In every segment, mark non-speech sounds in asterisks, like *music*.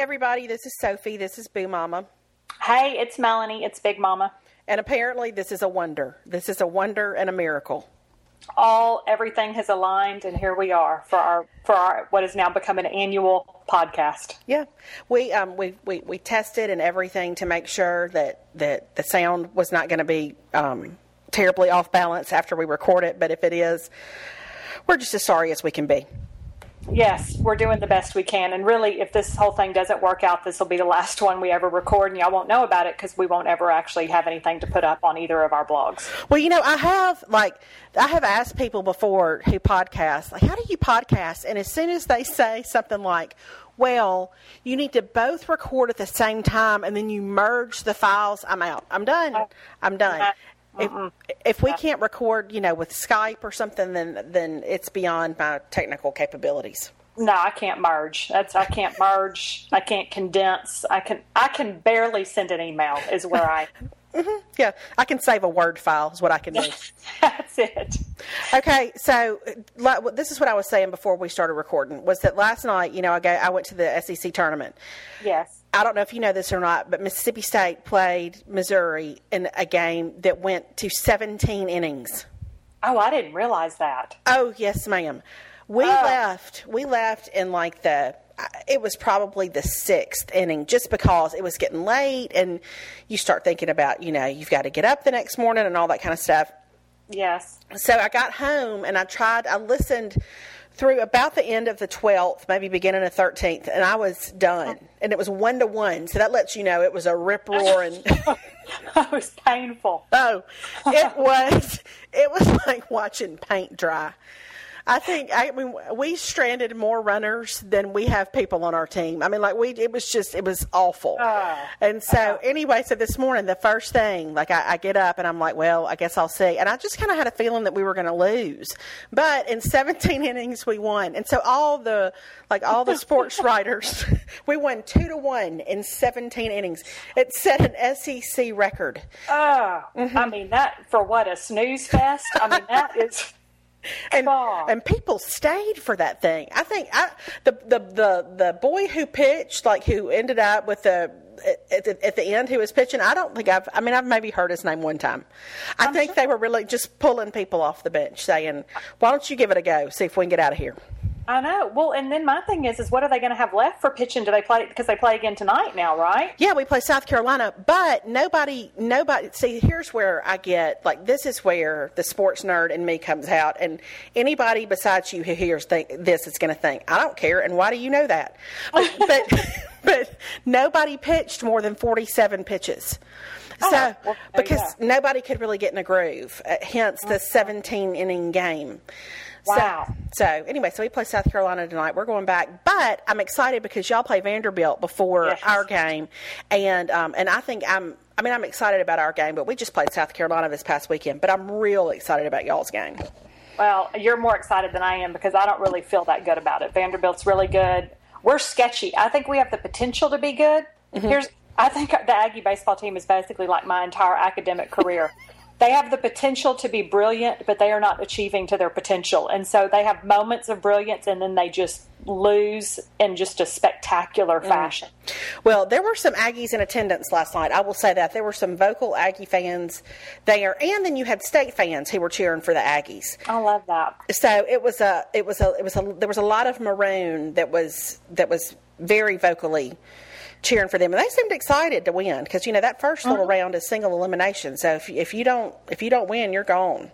Everybody, this is Sophie. This is Boo Mama. Hey, it's Melanie. It's Big Mama. And apparently, this is a wonder. This is a wonder and a miracle. All everything has aligned, and here we are for our for our what has now become an annual podcast. Yeah, we um we we, we tested and everything to make sure that that the sound was not going to be um, terribly off balance after we record it. But if it is, we're just as sorry as we can be. Yes, we're doing the best we can, and really, if this whole thing doesn't work out, this will be the last one we ever record, and y'all won't know about it because we won't ever actually have anything to put up on either of our blogs. Well, you know, I have like I have asked people before who podcast, like, how do you podcast? And as soon as they say something like, "Well, you need to both record at the same time, and then you merge the files," I'm out. I'm done. Uh, I'm done. Uh, If, if we uh, can't record, you know, with Skype or something, then then it's beyond my technical capabilities. No, I can't merge. That's I can't merge. I can't condense. I can I can barely send an email. Is where I. *laughs* Mm-hmm. Yeah, I can save a Word file. Is what I can do. *laughs* That's it. Okay, so this is what I was saying before we started recording. Was that last night? You know, I go, I went to the SEC tournament. Yes. I don't know if you know this or not, but Mississippi State played Missouri in a game that went to 17 innings. Oh, I didn't realize that. Oh, yes, ma'am. We oh. left. We left in like the. It was probably the sixth inning, just because it was getting late, and you start thinking about, you know, you've got to get up the next morning and all that kind of stuff. Yes. So I got home and I tried. I listened through about the end of the 12th, maybe beginning of 13th, and I was done. And it was one to one, so that lets you know it was a rip roaring. *laughs* That was painful. oh, it was. It was *laughs* like watching paint dry. I think I mean we stranded more runners than we have people on our team. I mean, like we, it was just it was awful. Ah. and so anyway, so this morning the first thing, like I, I get up and I'm like, well, I guess I'll see. And I just kind of had a feeling that we were going to lose, but in 17 *laughs* innings we won. And so all the like all the sports *laughs* writers, *laughs* we won two to one in 17 innings. It set an SEC record. Oh, I mean that for what a snooze fest. I mean that is. And and people stayed for that thing. I think I the the the the boy who pitched like who ended up with the at the, at the end who was pitching. I don't think I've. I mean, I've maybe heard his name one time. I think they were really just pulling people off the bench, saying, "Why don't you give it a go? See if we can get out of here." I know. Well, and then my thing is, is what are they going to have left for pitching? Do they play because they play again tonight now, right? Yeah, we play South Carolina, but nobody, nobody. See, here's where I get like this is where the sports nerd in me comes out, and anybody besides you who hears think, this is going to think, I don't care, and why do you know that? *laughs* But but, but nobody pitched more than forty-seven pitches. So, Oh, well, because go. nobody could really get in a groove, uh, hence the 17 inning game. So- Wow. So, anyway, so we play South Carolina tonight. We're going back, but I'm excited because y'all play Vanderbilt before Yes. our game, and um, and I think I'm. I mean, I'm excited about our game, but we just played South Carolina this past weekend. But I'm real excited about y'all's game. Well, you're more excited than I am because I don't really feel that good about it. Vanderbilt's really good. We're sketchy. I think we have the potential to be good. Here's I think the Aggie baseball team is basically like my entire academic career. They have the potential to be brilliant, but they are not achieving to their potential. And so they have moments of brilliance and then they just lose in just a spectacular mm. fashion. Well, there were some Aggies in attendance last night. I will say that there were some vocal Aggie fans there, and then you had state fans who were cheering for the Aggies. I love that. So it was a, it was a, it was a, there was a lot of maroon that was that was very vocally cheering for them, and they seemed excited to win because you know that 1st little uh-huh. round is single elimination. So if if you don't if you don't win, you're gone.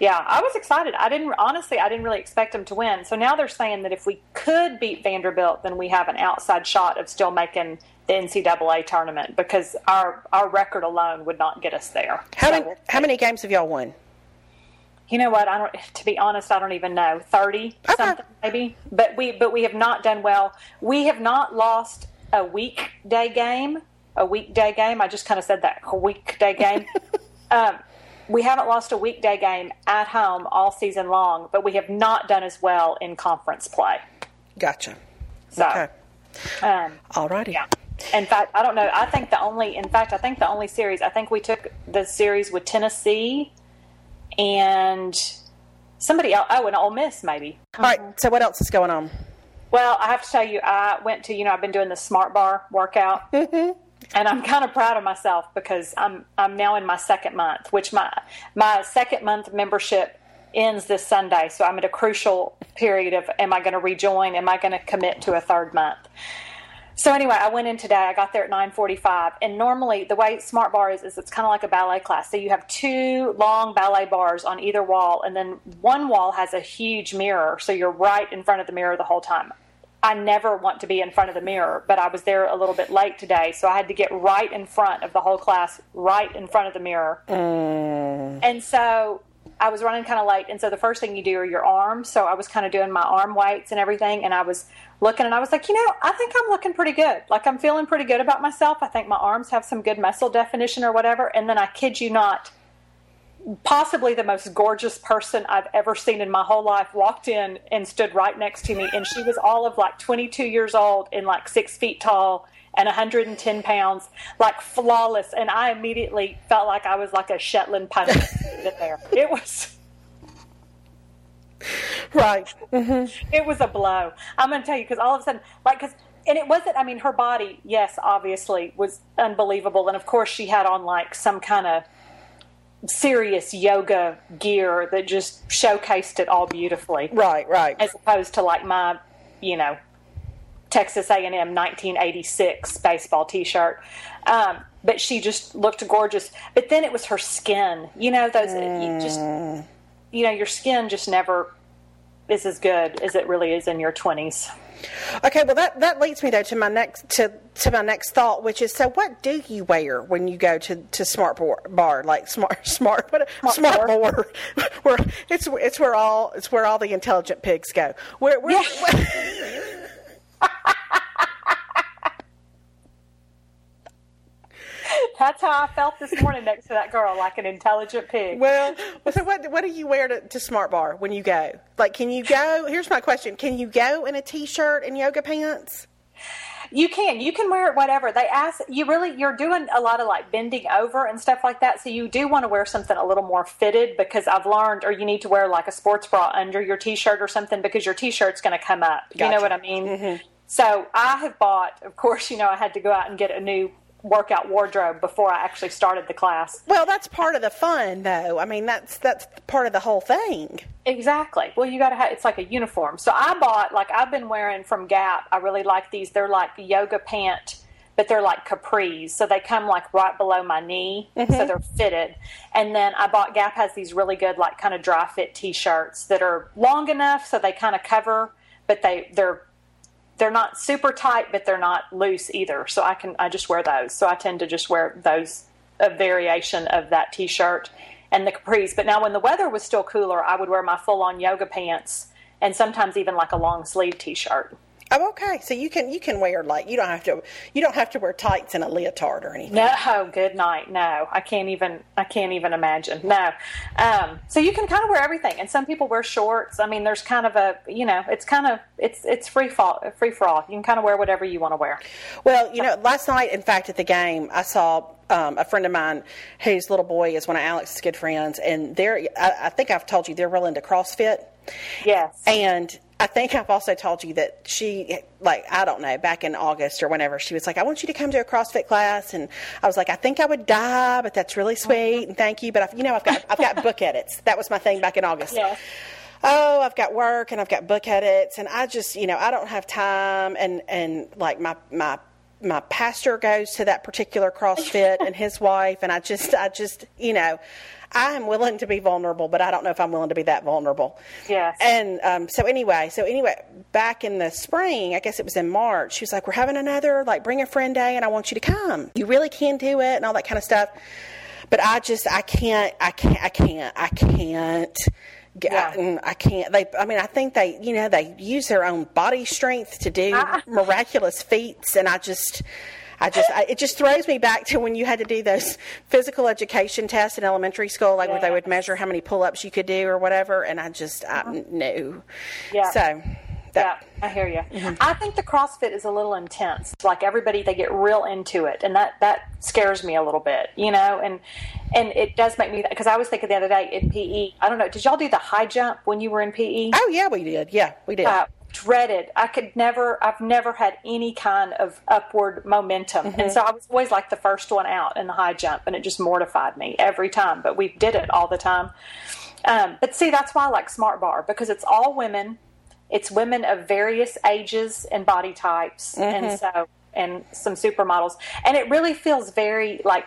Yeah, I was excited. I didn't honestly. I didn't really expect them to win. So now they're saying that if we could beat Vanderbilt, then we have an outside shot of still making the NCAA tournament because our our record alone would not get us there. How So many we'll how many games have y'all won? You know what? I don't. To be honest, I don't even know. Thirty Okay. something maybe. But we but we have not done well. We have not lost a weekday game. A weekday game. I just kind of said that a weekday game. *laughs* um, we haven't lost a weekday game at home all season long, but we have not done as well in conference play. Gotcha. So, Okay. um, Alrighty. yeah. In fact, I don't know. I think the only, in fact, I think the only series, I think we took the series with Tennessee and somebody else. Oh, and Ole Miss, maybe. All right. So what else is going on? Well, I have to tell you, I went to, you know, I've been doing the Smart Bar workout. *laughs* Mm-hmm. And I'm kind of proud of myself because I'm I'm now in my second month, which my my second month membership ends this Sunday. So I'm at a crucial period of am I going to rejoin? Am I going to commit to a third month? So anyway, I went in today. I got there at 9:45, and normally the way Smart Bar is is it's kind of like a ballet class. So you have two long ballet bars on either wall, and then one wall has a huge mirror, so you're right in front of the mirror the whole time. I never want to be in front of the mirror, but I was there a little bit late today, so I had to get right in front of the whole class, right in front of the mirror. Mm. And so I was running kind of late, and so the first thing you do are your arms. So I was kind of doing my arm weights and everything, and I was looking, and I was like, you know, I think I'm looking pretty good. Like I'm feeling pretty good about myself. I think my arms have some good muscle definition or whatever. And then I kid you not, possibly the most gorgeous person I've ever seen in my whole life walked in and stood right next to me, and she was all of like 22 years old and like six feet tall and 110 pounds, like flawless. And I immediately felt like I was like a Shetland pony *laughs* there. It was. Right. Mm-hmm. it was a blow. I'm going to tell you because all of a sudden, like, because and it wasn't. I mean, her body, yes, obviously was unbelievable, and of course she had on like some kind of serious yoga gear that just showcased it all beautifully, Right. Right. as opposed to like my, you know, Texas A&M 1986 baseball T-shirt. Um, but she just looked gorgeous. But then it was her skin. You know, those you just you know, your skin just never is as good as it really is in your 20s. Okay, well that, that leads me though to my next to, to my next thought, which is so what do you wear when you go to, to smart bar, bar like smart *laughs* smart what, smart, bar. bar *laughs* where it's it's where all it's where all the intelligent pigs go. Where, where, That's how I felt this morning next to that girl, like an intelligent pig. well, so what what do you wear to, to smart bar when you go? Like, can you go? Here's my question: Can you go in a t-shirt and yoga pants? You can. You can wear it whatever. They ask you really you're doing a lot of like bending over and stuff like that. So you do want to wear something a little more fitted because I've learned or you need to wear like a sports bra under your t-shirt or something because your t-shirt's going to come up. You know what I mean? Mm-hmm. So I have bought, of course, you know, I had to go out and get a new workout wardrobe before I actually started the class. Well, that's part of the fun, though. I mean, that's that's part of the whole thing. Exactly. Well, you got to have it's like a uniform. So I bought like I've been wearing from Gap. I really like these. They're like yoga pant, but they're like capris. So they come like right below my knee, so mm-hmm. they're fitted. And then I bought Gap has these really good like kind of dry fit t-shirts that are long enough so they kind of cover, but they they're they're not super tight, but they're not loose either. So I can I just wear those. So I tend to just wear those a variation of that t-shirt and the capris. But now when the weather was still cooler, I would wear my full-on yoga pants and sometimes even like a long sleeve t-shirt. Oh, okay. So you can you can wear like you don't have to you don't have to wear tights and a leotard or anything. No, good night. No, I can't even. I can't even imagine. No. Um, so you can kind of wear everything, and some people wear shorts. I mean, there's kind of a you know, it's kind of it's it's free fall, free for all. You can kind of wear whatever you want to wear. Well, you know, last night, in fact, at the game, I saw um, a friend of mine whose little boy is one of Alex's good friends, and they're I, I think I've told you they're real into CrossFit, Yes. and I think I've also told you that she, like, I don't know, back in August or whenever, she was like, I want you to come to a CrossFit class. And I was like, I think I would die, but that's really oh, sweet. And thank you. But, I've, you know, I've got, I've got book edits. That was my thing back in August. Yes. Oh, I've got work and I've got book edits. And I just, you know, I don't have time. And, and like, my, my, my pastor goes to that particular CrossFit and his wife. And I just, I just, you know, I am willing to be vulnerable, but I don't know if I'm willing to be that vulnerable. Yes. And um, so anyway, so anyway, back in the spring, I guess it was in March, she was like, "We're having another like bring a friend day, and I want you to come. You really can do it, and all that kind of stuff." But I just, I can't, I can't, I can't, I can't. Yeah. mm, I can't. They, I mean, I think they, you know, they use their own body strength to do Ah. miraculous feats, and I just, I just, I, it just throws me back to when you had to do those physical education tests in elementary school, like where they would measure how many pull-ups you could do or whatever, and I just, I no. Yeah. So, Yeah, that, I hear you. Mm-hmm. I think the CrossFit is a little intense. Like everybody, they get real into it, and that that scares me a little bit, you know. And and it does make me because I was thinking the other day in PE. I don't know. Did y'all do the high jump when you were in PE? oh yeah, we did. Yeah, we did. uh, dreaded. I could never. I've never had any kind of upward momentum, Mm-hmm. and so I was always like the first one out in the high jump, and it just mortified me every time. But we did it all the time. Um, but see, that's why I like Smart Bar because it's all women. It's women of various ages and body types, Mm-hmm. and so and some supermodels, and it really feels very like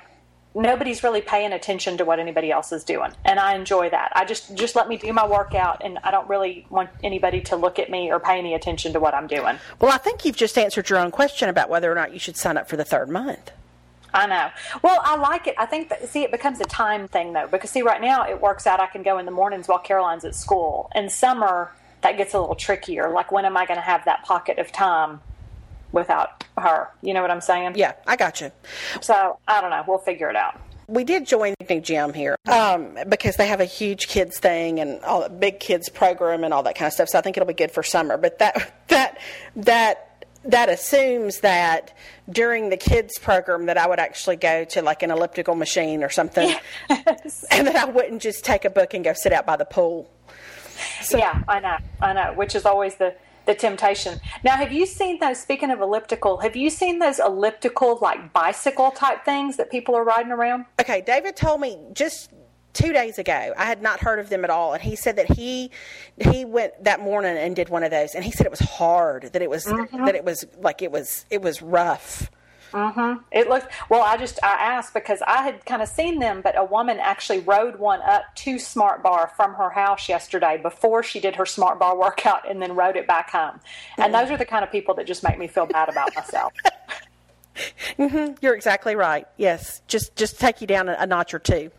nobody's really paying attention to what anybody else is doing. And i enjoy that. I just just let me do my workout and i don't really want anybody to look at me or pay any attention to what i'm doing. Well, I think you've just answered your own question about whether or not you should sign up for the third month. i know. Well i like it. I think that see it becomes a time thing though because see right now it works out. I can go in the mornings while caroline's at school. In summer that gets a little trickier. Like when am i going to have that pocket of time without her you know what i'm saying Yeah, I got you. so i don't know we'll figure it out We did join the gym here um, because they have a huge kids thing and all that big kids program and all that kind of stuff. So I think it'll be good for summer. But that *laughs* that that that assumes that during the kids program that I would actually go to like an elliptical machine or something, *laughs* and that I wouldn't just take a book and go sit out by the pool. So, yeah, I know, I know, which is always the the temptation. Now, have you seen those? Speaking of elliptical, have you seen those elliptical like bicycle type things that people are riding around? Okay, David told me just two days ago. I had not heard of them at all, and he said that he he went that morning and did one of those, and he said it was hard. That it was mm-hmm. that it was like it was it was rough. Mm-hmm. It looked well. I just I asked because I had kind of seen them, but a woman actually rode one up to Smart Bar from her house yesterday before she did her Smart Bar workout, and then rode it back home. And mm-hmm. those are the kind of people that just make me feel bad about myself. *laughs* *laughs* Mm-hmm. You're exactly right. Yes, just just take you down a, a notch or two.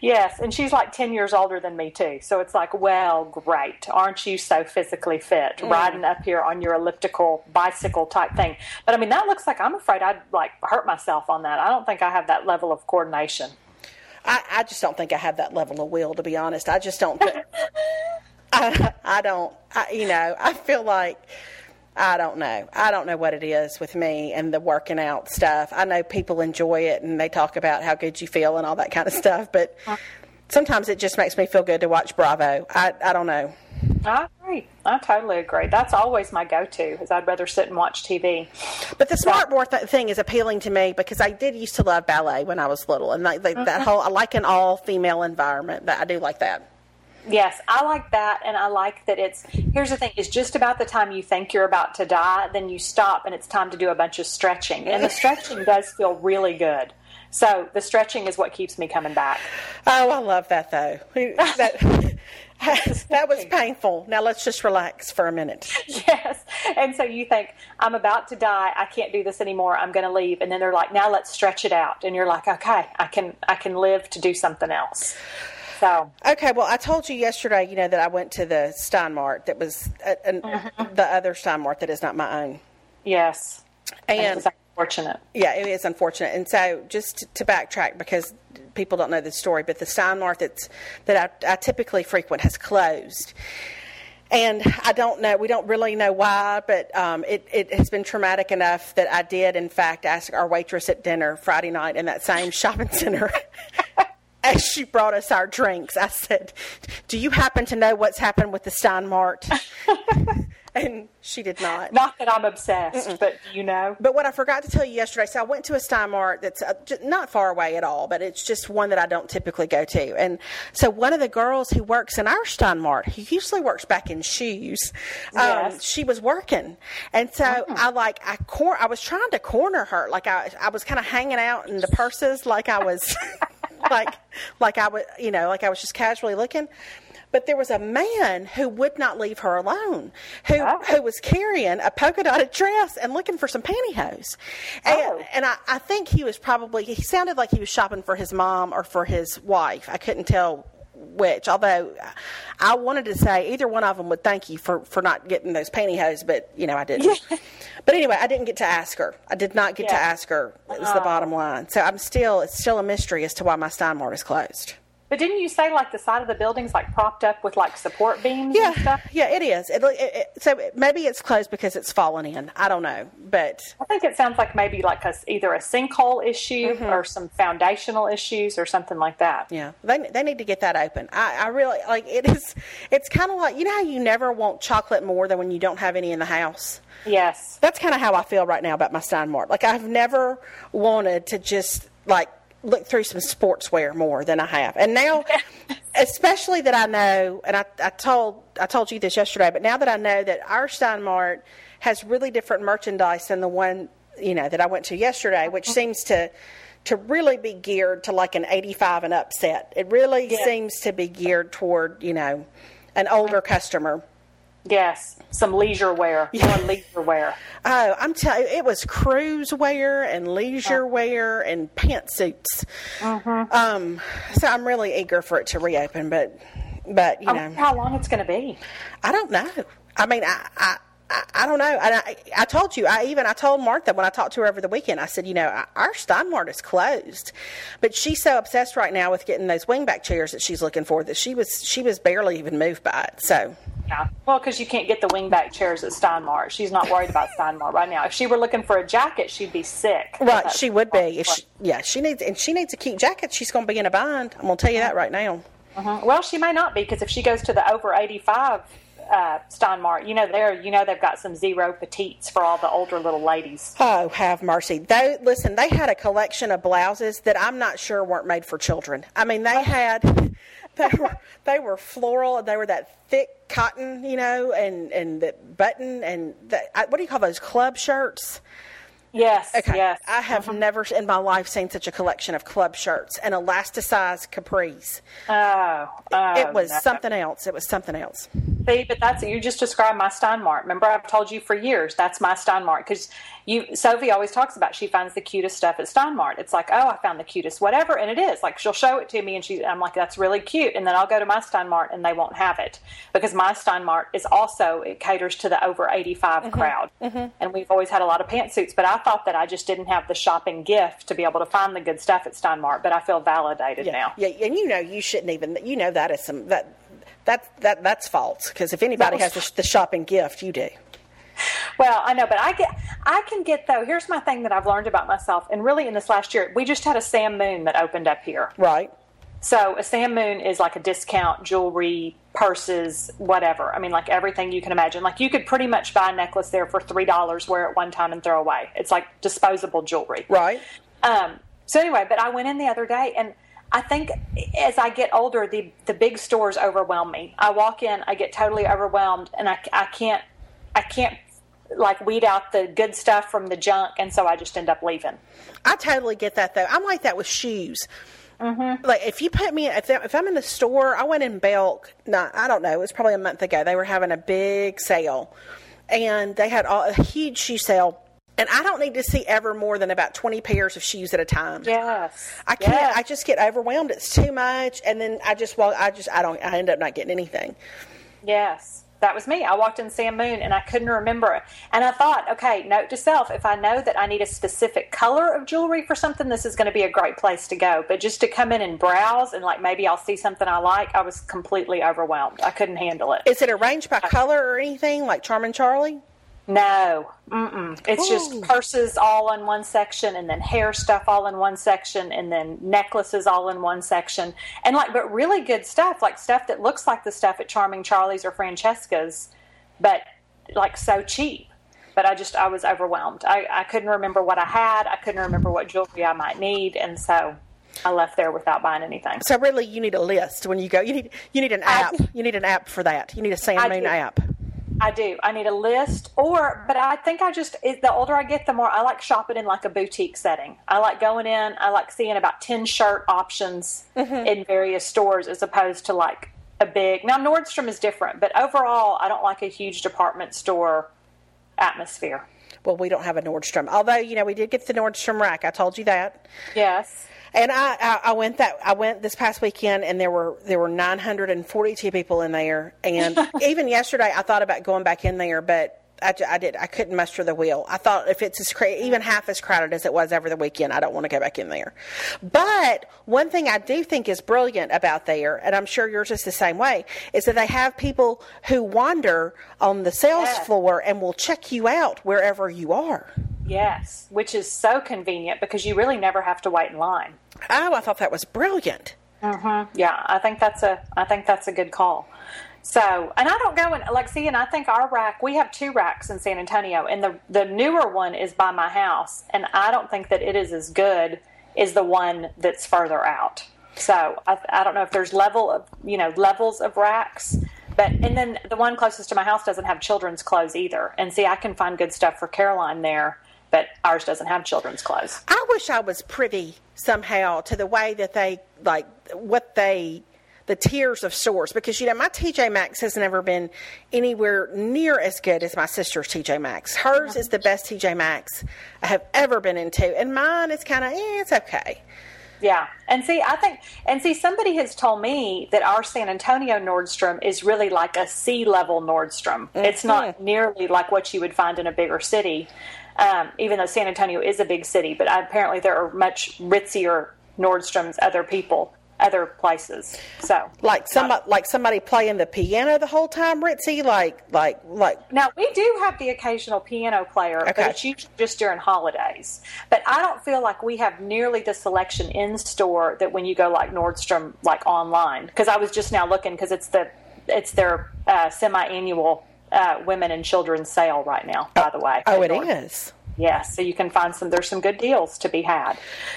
Yes, and she's like 10 years older than me, too. So it's like, well, great. Aren't you so physically fit mm. riding up here on your elliptical bicycle type thing? But I mean, that looks like I'm afraid I'd like hurt myself on that. I don't think I have that level of coordination. I, I just don't think I have that level of will, to be honest. I just don't. Think, I, I don't. I, you know, I feel like I don't know. I don't know what it is with me and the working out stuff. I know people enjoy it and they talk about how good you feel and all that kind of stuff, but sometimes it just makes me feel good to watch Bravo. I I don't know. I agree. I totally agree. That's always my go to, is I'd rather sit and watch TV. But the smart board th- thing is appealing to me because I did used to love ballet when I was little, and like, that mm-hmm. whole I like an all female environment. That I do like that. Yes, I like that, and I like that it's. Here's the thing: it's just about the time you think you're about to die, then you stop, and it's time to do a bunch of stretching, and the *laughs* stretching does feel really good. So the stretching is what keeps me coming back. Oh, I love that though. *laughs* That *laughs* that was painful. Now let's just relax for a minute. Yes, and so you think I'm about to die, I can't do this anymore, I'm going to leave, and then they're like, now let's stretch it out, and you're like, okay, I can, I can live to do something else. So Okay, well, I told you yesterday, you know, that I went to the Stein Mart. That was uh, an, the other Stein Mart that is not my own. yes, And it's unfortunate. yeah, it is unfortunate. And so, just to backtrack, because people don't know the story, but the Stein Mart that's that I, I typically frequent has closed. And I don't know, we don't really know why, but um, it, it has been traumatic enough that I did, in fact, ask our waitress at dinner Friday night in that same *laughs* shopping center. As she brought us our drinks, I said, Do you happen to know what's happened with the Stein Mart? *laughs* and she did not. Not that I'm obsessed, but do you know, But what I forgot to tell you yesterday, so I went to a Stein Mart that's uh, not far away at all, but it's just one that I don't typically go to. And so one of the girls who works in our Stein Mart, who usually works back in shoes, um, Yes. she was working, and so I like I cor- I was trying to corner her, like I I was kind of hanging out in the purses, like I was. *laughs* like like I would, you know, like I was just casually looking. But there was a man who would not leave her alone, who Oh. who was carrying a polka dotted dress and looking for some pantyhose. And, Oh. and I, I think he was probably he sounded like he was shopping for his mom or for his wife. I couldn't tell which, although I wanted to say either one of them would thank you for, for not getting those pantyhose, but you know I didn't. *laughs* But anyway, I didn't get to ask her. I did not get to ask her. It was the uh-uh. bottom line. So I'm still it's still a mystery as to why my Stein Mart is closed. But didn't you say like the side of the building's like propped up with like support beams and Yeah, stuff? yeah, it is. It, it, it, so maybe it's closed because it's fallen in. I don't know, but I think it sounds like maybe like a, either a sinkhole issue Mm-hmm. or some foundational issues or something like that. yeah, they they need to get that open. I, I really like it is. It's kind of like you know how you never want chocolate more than when you don't have any in the house. Yes. That's kind of how I feel right now about my Stein Mart. Like I've never wanted to just like look through some sportswear more than I have, and now, *laughs* especially that I know, and I, I told I told you this yesterday, but now that I know that our Stein Mart has really different merchandise than the one you know that I went to yesterday, which uh-huh. seems to to really be geared to like an 85 and upset. It really Yeah. seems to be geared toward you know an older customer. Yes. Some leisure wear. *laughs* More leisure wear. Oh, I'm telling you, it was cruise wear and leisure wear and pantsuits. Um, so I'm really eager for it to reopen, but but you I know, how long it's going to be. I don't know. I mean, I. I I, I don't know. And I, I told you. I even I told Martha when I talked to her over the weekend. I said, you know, our Stein Mart is closed, but she's so obsessed right now with getting those wingback chairs that she's looking for that she was she was barely even moved by it. So Yeah. Well, because you can't get the wingback chairs at Stein Mart. She's not worried about Stein Mart right now. If she were looking for a jacket, she'd be sick. Right, she would be. If she, yeah, she needs and she needs a cute jacket. She's going to be in a bind. I'm going to tell you that uh-huh. right now. Uh-huh. Well, she may not be because if she goes to the over 85 uh, Stein Mart, you know, there, you know, they've got some zero petites for all the older little ladies. Oh, have mercy! They listen. They had a collection of blouses that I'm not sure weren't made for children. I mean, they had *laughs* they were they were floral. They were that thick cotton, you know, and and the button and the, what do you call those club shirts? Yes. Okay, Yes. I have never in my life seen such a collection of club shirts and elasticized capris. Oh, oh, it was no. something else. It was something else. See, but that's you just described my Stein Mart. Remember, I've told you for years that's my Stein Mart because you Sophie always talks about she finds the cutest stuff at Stein Mart. It's like, oh, I found the cutest whatever, and it is like she'll show it to me, and she I'm like, that's really cute, and then I'll go to my Stein Mart and they won't have it because my Stein Mart is also it caters to the over 85 mm-hmm. crowd, mm-hmm. and we've always had a lot of pantsuits. But I thought that I just didn't have the shopping gift to be able to find the good stuff at Stein Mart, but I feel validated now. Yeah, and you know you shouldn't even. You know that is some that that that that's false because if anybody has the, the shopping gift, you do. Well, I know, but I get, I can get though. Here's my thing that I've learned about myself, and really in this last year, we just had a Sam Moon that opened up here. Right. So a Sam Moon is like a discount jewelry, purses, whatever. I mean, like everything you can imagine. Like you could pretty much buy a necklace there for three dollars, wear it one time, and throw away. It's like disposable jewelry. Right. Um, so anyway, but I went in the other day, and I think as I get older, the the big stores overwhelm me. I walk in, I get totally overwhelmed, and I, I can't I can't like weed out the good stuff from the junk, and so I just end up leaving. I totally get that though. I'm like that with shoes. Mm-hmm. Like if you put me if, if I'm in the store, I went in Belk. No, I don't know. It was probably a month ago. They were having a big sale, and they had all, a huge shoe sale. And I don't need to see ever more than about 20 pairs of shoes at a time. Yes, I can't. Yes. I just get overwhelmed. It's too much, and then I just walk. I just. I don't. I end up not getting anything. Yes, that was me. I walked in Sam Moon and I couldn't remember it. And I thought, okay, note to self, if I know that I need a specific color of jewelry for something, this is going to be a great place to go. But just to come in and browse and like maybe I'll see something I like, I was completely overwhelmed. I couldn't handle it. Is it arranged by color or anything like Charming Charlie? No, mm-mm. it's just purses all in one section, and then hair stuff all in one section, and then necklaces all in one section, and like, but really good stuff, like stuff that looks like the stuff at Charming Charlie's or Francesca's, but like so cheap. But I just I was overwhelmed. I, I couldn't remember what I had. I couldn't remember what jewelry I might need, and so I left there without buying anything. So really, you need a list when you go. You need you need an I- app. You need an app for that. You need a Sam I Moon app. I do. I need a list, or but I think I just it, the older I get, the more I like shopping in like a boutique setting. I like going in. I like seeing about ten shirt options mm-hmm. in various stores as opposed to like a big. Now Nordstrom is different, but overall, I don't like a huge department store atmosphere. Well, we don't have a Nordstrom. Although, you know, we did get the Nordstrom rack. I told you that. Yes. And I, I, I went that I went this past weekend, and there were there were 942 people in there. And *laughs* even yesterday, I thought about going back in there, but I, I did I couldn't muster the wheel. I thought if it's as cra- even half as crowded as it was over the weekend, I don't want to go back in there. But one thing I do think is brilliant about there, and I'm sure yours is the same way, is that they have people who wander on the sales Yes. floor and will check you out wherever you are. Yes, which is so convenient because you really never have to wait in line. Oh, I thought that was brilliant. Mm-hmm. Yeah, I think that's a I think that's a good call. So, and I don't go in like see, and I think our rack we have two racks in San Antonio, and the the newer one is by my house, and I don't think that it is as good as the one that's further out. So I, I don't know if there's level of you know levels of racks. But and then the one closest to my house doesn't have children's clothes either. And see, I can find good stuff for Caroline there, but ours doesn't have children's clothes. I wish I was privy somehow to the way that they like what they the tiers of stores because you know my TJ Maxx has never been anywhere near as good as my sister's TJ Maxx. Hers is the best TJ Maxx I have ever been into, and mine is kind of eh, it's okay. Yeah. And see, I think, and see, somebody has told me that our San Antonio Nordstrom is really like a sea level Nordstrom. It's not nearly like what you would find in a bigger city, um, even though San Antonio is a big city, but apparently there are much ritzier Nordstroms, other people, other places. So, Like some like somebody playing the piano the whole time, Ritzy. Like like like Now we do have the occasional piano player, Okay. but it's usually just during holidays. But I don't feel like we have nearly the selection in store that when you go like Nordstrom, like online. Because I was just now looking because it's the it's their uh, semi-annual uh, women and children's sale right now. By the way, oh, it is. Yes, so you can find some. There's some good deals to be had.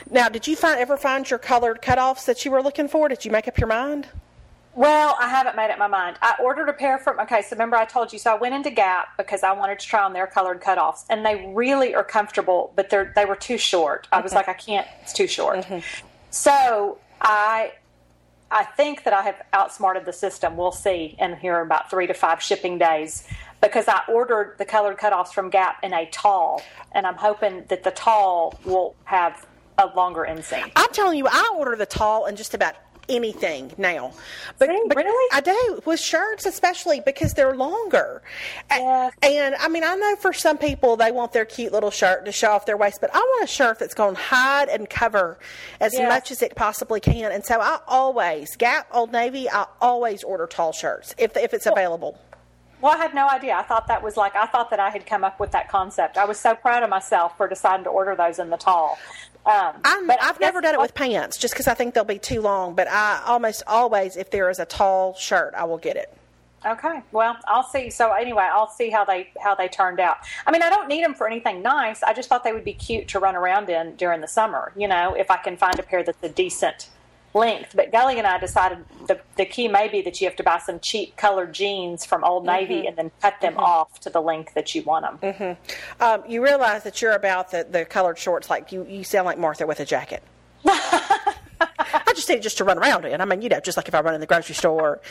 Now, did you find ever find your colored cutoffs that you were looking for? Did you make up your mind? Well, I haven't made up my mind. I ordered a pair from. Okay, so remember I told you. So I went into Gap because I wanted to try on their colored cutoffs, and they really are comfortable, but they're they were too short. I was like, I can't. It's too short. So I. I think that I have outsmarted the system. We'll see in here about three to five shipping days because I ordered the colored cutoffs from Gap in a tall, and I'm hoping that the tall will have a longer inseam. I'm telling you, I order the tall in just about anything now. But, See, but really? I do with shirts, especially because they're longer. Yes. And I mean, I know for some people they want their cute little shirt to show off their waist, but I want a shirt that's going to hide and cover as Yes. much as it possibly can. And so I always Gap, Old Navy, I always order tall shirts if if it's available. Well, I had no idea. I thought that was like I thought that I had come up with that concept. I was so proud of myself for deciding to order those in the tall. Um, but I've never done it with pants just because I think they'll be too long. But I almost always, if there is a tall shirt, I will get it. Okay, well, I'll see. So anyway, I'll see how they how they turned out. I mean, I don't need them for anything nice. I just thought they would be cute to run around in during the summer. You know, if I can find a pair that's a decent length. But Gully and I decided the the key may be that you have to buy some cheap colored jeans from Old Navy mm-hmm. and then cut them mm-hmm. off to the length that you want them. Mm-hmm. Um, you realize that you're about the, the colored shorts, like you, you sound like Martha with a jacket. I just need it just to run around in. I mean, you know, just like if I run in the grocery store,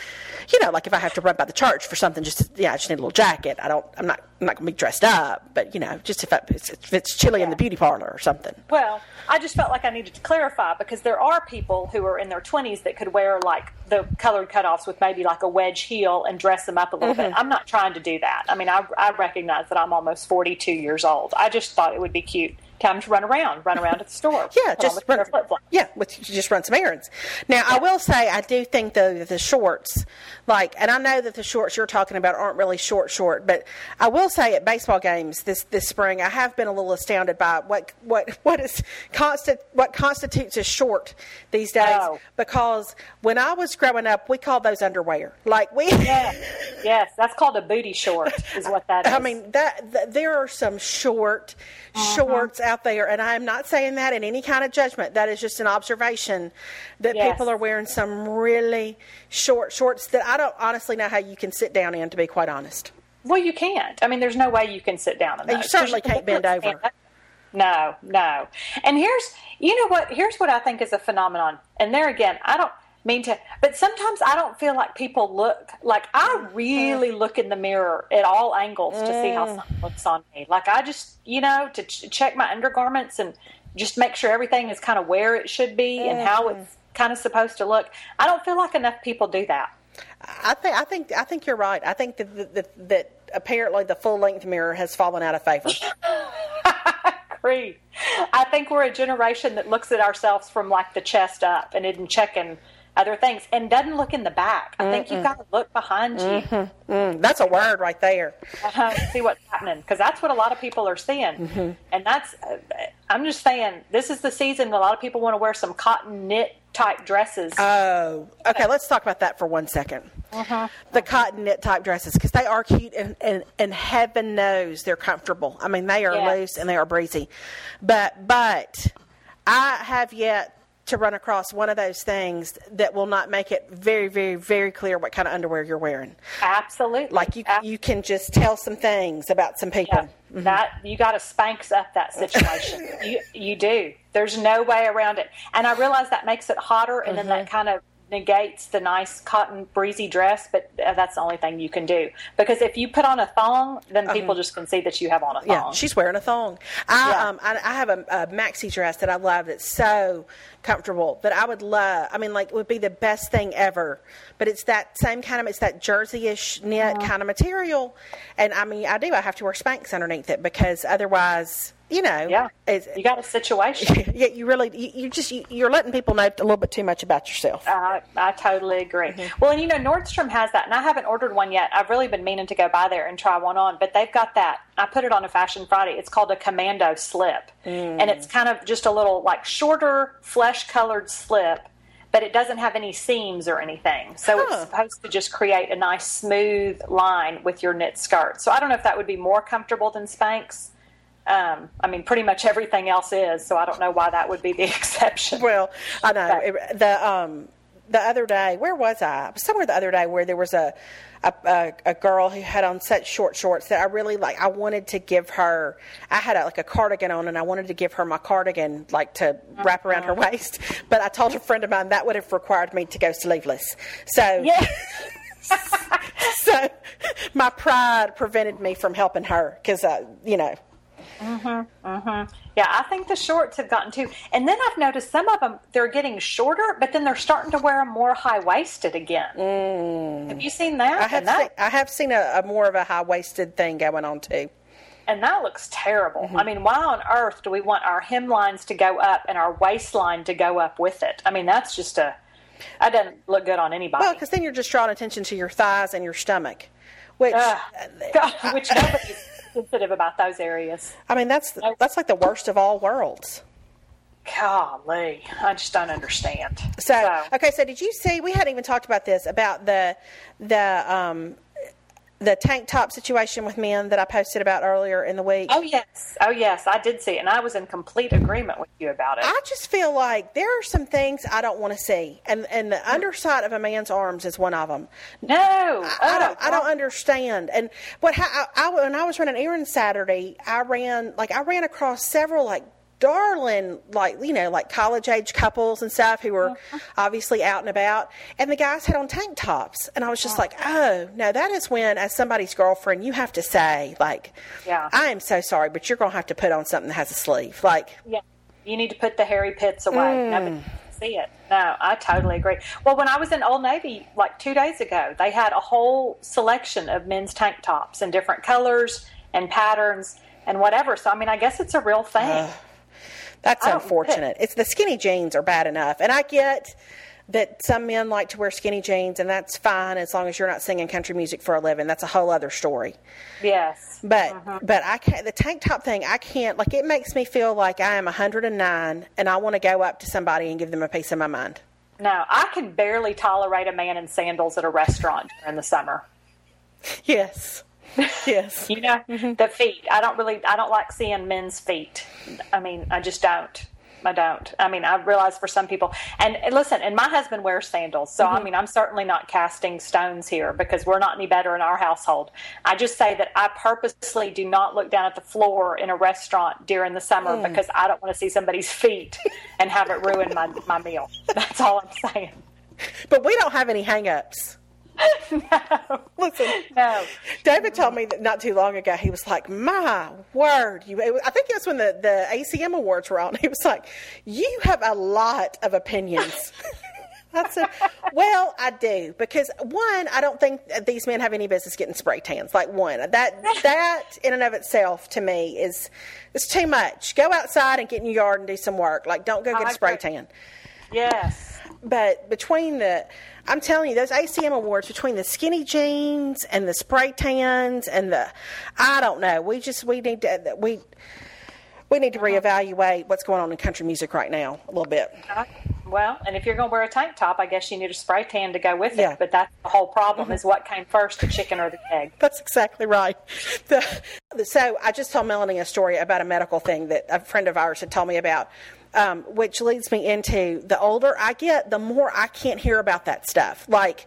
you know, like if I have to run by the church for something, just yeah, I just need a little jacket. I don't, I'm not, I'm not gonna be dressed up, but you know, just if, I, if it's chilly in the beauty parlor or something. Well, I just felt like I needed to clarify because there are people who are in their 20s that could wear like the colored cutoffs with maybe like a wedge heel and dress them up a little Mm-hmm. bit. I'm not trying to do that. I mean, I, I recognize that I'm almost 42 years old. I just thought it would be cute time to run around, run around at the store. Yeah, just run, yeah, with just run some errands. Now, I will say, I do think though that the shorts, like, and I know that the shorts you're talking about aren't really short, short, but I will say at baseball games this this spring, I have been a little astounded by what what what is constant what constitutes a short these days. Oh. Because when I was growing up, we called those underwear. Like we. Yes, yes, that's called a booty short, is what that *laughs* is. I mean that, th there are some short Uh-huh. shorts out there, and I am not saying that in any kind of judgment. That is just an observation that Yes. people are wearing some really short shorts that I don't honestly know how you can sit down in. To be quite honest, Well, you can't. I mean, there's no way you can sit down in that. You those. certainly can't bend over. No, no. And here's, you know what? Here's what I think is a phenomenon. And there again, I don't mean to, but sometimes I don't feel like people look like I mm-hmm. really look in the mirror at all angles to see how mm. something looks on me. Like I just, you know, to ch- check my undergarments and just make sure everything is kind of where it should be and how mm-hmm. it's kind of supposed to look. I don't feel like enough people do that. I think I think I think you're right. I think that that, that apparently the full length mirror has fallen out of favor. *laughs* I agree. I think we're a generation that looks at ourselves from like the chest up and isn't checking other things and doesn't look in the back. I think you've got to look behind you, That's a word right there. uh, see what's happening because that's what a lot of people are seeing. And that's, uh, I'm just saying, this is the season a lot of people want to wear some cotton knit type dresses. Oh, okay. Let's talk about that for one second. The cotton knit type dresses because they are cute and, and and heaven knows they're comfortable. I mean, they are Yes. loose and they are breezy. But but I have yet to run across one of those things that will not make it very very very clear what kind of underwear you're wearing. Absolutely. Like you Ab- you can just tell some things about some people. Yeah, that you got to Spanx up that situation. *laughs* you you do. There's no way around it. And I realize that makes it hotter, and then Mm-hmm. that kind of negates the nice cotton breezy dress. But uh, that's the only thing you can do because if you put on a thong, then people just can see that you have on a thong. Uh-huh. Yeah, she's wearing a thong. I Yeah. um I, I have a, a maxi dress that I love. That's so comfortable that I would love. I mean, like it would be the best thing ever. But it's that same kind of it's that jersey-ish knit kind of material, and I mean I do. I have to wear Spanx underneath it because otherwise, you know, yeah. it's, You got a situation. *laughs* yeah, you really you, you just you, you're letting people know a little bit too much about yourself. I, I totally agree. Mm-hmm. Well, and you know, Nordstrom has that, and I haven't ordered one yet. I've really been meaning to go by there and try one on, but they've got that. I put it on a Fashion Friday. It's called a commando slip, and Mm. it's kind of just a little like shorter, flesh colored slip, but it doesn't have any seams or anything. So Huh. it's supposed to just create a nice smooth line with your knit skirt. So I don't know if that would be more comfortable than Spanx. Um, I mean, pretty much everything else is, so I don't know why that would be the *laughs* exception. Well, I know But- the um the other day. Where was I? Somewhere the other day where there was a a, a a girl who had on such short shorts that I really like. I wanted to give her. I had a, like a cardigan on, and I wanted to give her my cardigan like to wrap around her waist. But I told a friend of mine that would have required me to go sleeveless. So *laughs* Yeah. *laughs* so my pride prevented me from helping her because uh, you know. Mm-hmm, mm-hmm. Yeah, I think the shorts have gotten too. And then I've noticed some of them they're getting shorter, but then they're starting to wear them more high waisted again. Mm. Have you seen that? I have that seen, I have seen a, a more of a high waisted thing going on too. and that looks terrible. Mm-hmm. I mean, why on earth do we want our hemlines to go up and our waistline to go up with it? I mean, that's just a that doesn't look good on anybody. Well, because then you're just drawing attention to your thighs and your stomach, which Ugh. Uh, God, *laughs* which nobody's sensitive about those areas. I mean that's that's like the worst of all worlds. Golly, I just don't understand. So okay, so did you see? We hadn't even talked about this about the the um the tank top situation with men that I posted about earlier in the week. Oh yes, oh yes, I did see it, and I was in complete agreement with you about it. I just feel like there are some things I don't want to see, and and the mm. underside of a man's arms is one of them. no, I oh, don't, I don't oh. understand. And what ha- I, I, when I was running errands Saturday, I ran like I ran across several like darling like you know like college age couples and stuff who were Uh-huh. obviously out and about, and the guys had on tank tops, and I was just like, oh no, that is when as somebody's girlfriend you have to say like, Yeah. I am so sorry, but you're gonna have to put on something that has a sleeve, like. Yeah, you need to put the hairy pits away. Mm. Nobody can see it. No, I totally agree. Well, when I was in Old Navy like two days ago, they had a whole selection of men's tank tops in different colors and patterns and whatever. So, I mean, I guess it's a real thing. That's I don't get it. unfortunate. It's the skinny jeans are bad enough, and I get that some men like to wear skinny jeans, and that's fine as long as you're not singing country music for a living. That's a whole other story. yes. But mm-hmm. but I can't. The tank top thing, I can't. Like it makes me feel like I am 109, and I want to go up to somebody and give them a piece of my mind. No, I can barely tolerate a man in sandals at a restaurant during the summer. *laughs* Yes, *laughs* yes. You know, Mm-hmm. the feet. I don't really, I don't like seeing men's feet. I mean, I just don't. I don't. I mean, I realize for some people, and, and listen, and my husband wears sandals, so Mm-hmm. I mean, I'm certainly not casting stones here because we're not any better in our household. I just say that I purposely do not look down at the floor in a restaurant during the summer Mm. because I don't want to see somebody's feet and have it ruin my my meal. *laughs* That's all I'm saying. But we don't have any hang-ups. *laughs* No, listen, *laughs* No. David told me that not too long ago. He was like, "My word!" You, was- I think it was when the the ACM awards were on. *laughs* He was like, "You have a lot of opinions." I said, "Well, I do because one, I don't think these men have any business getting spray tans. Like one, that that in and of itself to me is is too much. Go outside and get in your yard and do some work. Like don't go get a spray tan." Yes. But between the, I'm telling you, those ACM awards between the skinny jeans and the spray tans and the, I don't know. We just we need to we we need to reevaluate what's going on in country music right now a little bit. Well, and if you're going to wear a tank top, I guess you need a spray tan to go with it. Yeah. But that's the whole problem: mm-hmm. is what came first, the chicken or the egg? That's exactly right. The, so I just told Melanie a story about a medical thing that a friend of ours had told me about, um, which leads me into the older I get, the more I can't hear about that stuff. Like.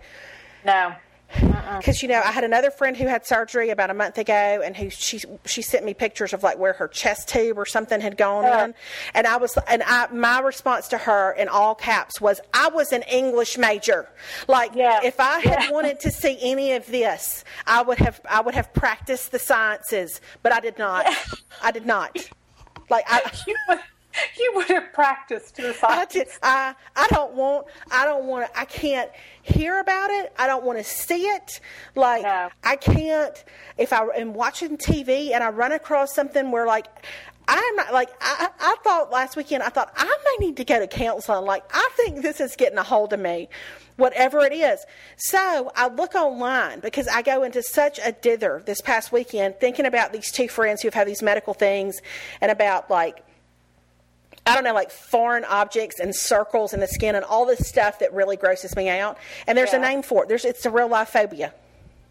No. because you know I had another friend who had surgery about a month ago, and who she she sent me pictures of like where her chest tube or something had gone Yeah. in, and I was and I my response to her in all caps was I was an English major, like Yeah. if I had Yeah. wanted to see any of this, I would have I would have practiced the sciences, but I did not, I did not, like I. *laughs* *laughs* You would, have practiced the I. I I don't want I don't want to I can't hear about it. I don't want to see it. Like No. I can't if I am watching TV and I run across something where like I'm not like I, I thought last weekend I thought I may need to go to counseling. Like I think this is getting a hold of me, whatever it is. So I look online because I go into such a dither this past weekend thinking about these two friends who've had these medical things and about like I don't know, like foreign objects and circles in the skin and all this stuff that really grosses me out. And there's a name for it. There's it's a real life phobia.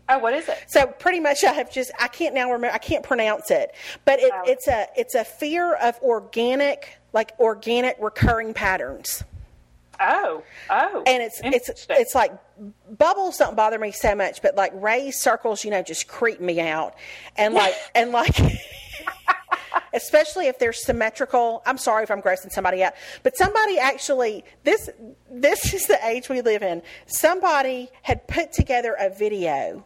Oh, what is it? So pretty much, I have just I can't now remember. I can't pronounce it, but it, Oh. it's a it's a fear of organic like organic recurring patterns. Oh, oh. And it's it's it's like bubbles don't bother me so much, but like raised circles, you know, just creep me out. And like *laughs* and like *laughs* especially if they're symmetrical. I'm sorry if I'm grossing somebody out, but somebody actually this this *laughs* is the age we live in. Somebody had put together a video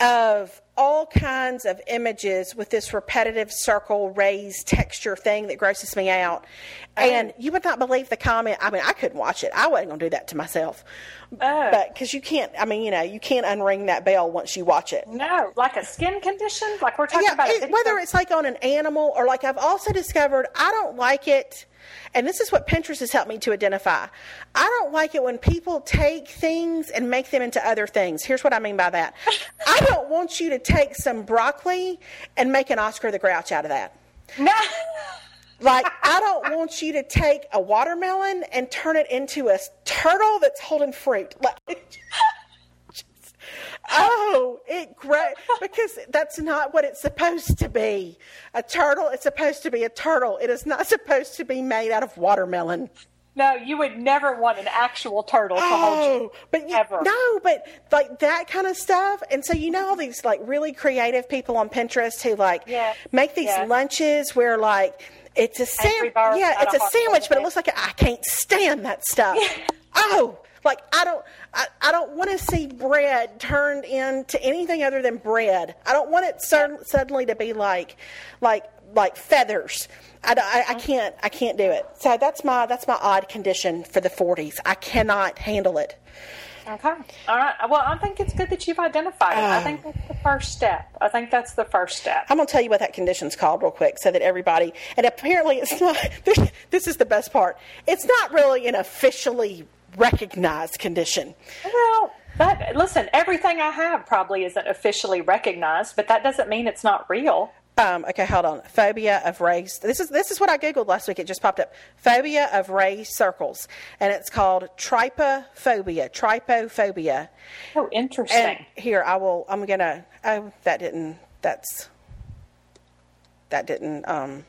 of all kinds of images with this repetitive circle raised texture thing that grosses me out. And you would not believe the comment. I mean, I couldn't watch it. I wasn't going to do that to myself. Oh. But because you can't, I mean, you know, you can't unring that bell once you watch it. no, like a skin condition. Like we're talking Yeah, about. it, whether it's like on an animal or like I've also discovered I don't like it, and this is what Pinterest has helped me to identify. I don't like it when people take things and make them into other things. Here's what I mean by that. *laughs* I don't want you to take some broccoli and make an Oscar the Grouch out of that. no. Like, I don't want you to take a watermelon and turn it into a turtle that's holding fruit. Like, *laughs* just- oh, it great because that's not what it's supposed to be. A turtle it's supposed to be a turtle. It is not *laughs* supposed to be made out of watermelon. No, you would never want an actual turtle to hold Oh, you. but you, ever. no, but like that kind of stuff. And so you know all these like really creative people on Pinterest who like Yeah. make these Yeah. lunches where like it's a sandwich. Yeah, it's a a sandwich, but it looks like a, I can't stand that stuff. Oh, like I don't, I, I don't want to see bread turned into anything other than bread. I don't want it suddenly to be like, like, like feathers. I, I. I uh-huh. can't, I can't do it. So that's my, that's my odd condition for the 40s. I cannot handle it. Okay. All right. Well, I think it's good that you've identified it. I Oh. think that's the first step. I think that's the first step. I'm going to tell you what that condition's called real quick so that everybody, and apparently it's not, *laughs* this, this is the best part. It's not really an officially recognized condition. Well, that listen, everything I have probably isn't officially recognized, but that doesn't mean it's not real. Um, okay, hold on. Phobia of raised. This is this is what I googled last week. It just popped up. Phobia of raised circles, and it's called trypophobia. Trypophobia. Oh, interesting. And here I will. I'm gonna. Oh, that didn't. That's. That didn't. Um.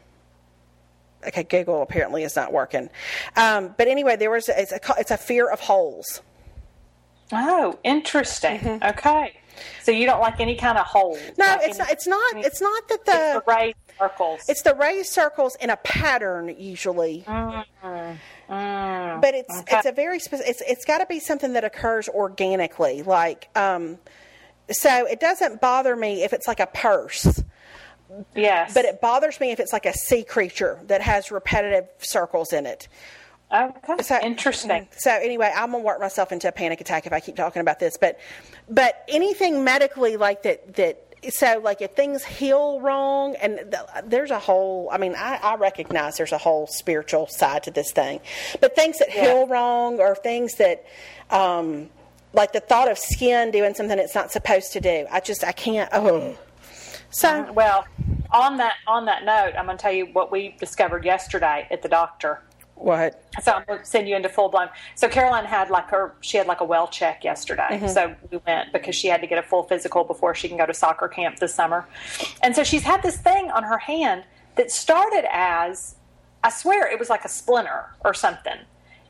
Okay, Google apparently is not working. Um, but anyway, there was it's a it's a fear of holes. Oh, interesting. Mm-hmm. Okay. So you don't like any kind of holes? No, like it's any- not. It's not. It's not that the the raised circles. It's the raised circles in a pattern usually. but it's okay. it's a very specific. It's it's got to be something that occurs organically. Like, um, so it doesn't bother me if it's like a purse, yes. but it bothers me if it's like a sea creature that has repetitive circles in it. Okay. So interesting. So anyway, I'm gonna work myself into a panic attack if I keep talking about this. But but anything medically like that that so like if things heal wrong and th- there's a whole I mean I, I recognize there's a whole spiritual side to this thing, but things that Yeah. heal wrong or things that um, like the thought of skin doing something it's not supposed to do. I just I can't. Oh, so Well, on that on that note, I'm going to tell you what we discovered yesterday at the doctor. What? So I'm going to send you into full blown. So Caroline had like her, she had like a well check yesterday. Mm-hmm. So we went because she had to get a full physical before she can go to soccer camp this summer. And so she's had this thing on her hand that started as, I swear it was like a splinter or something.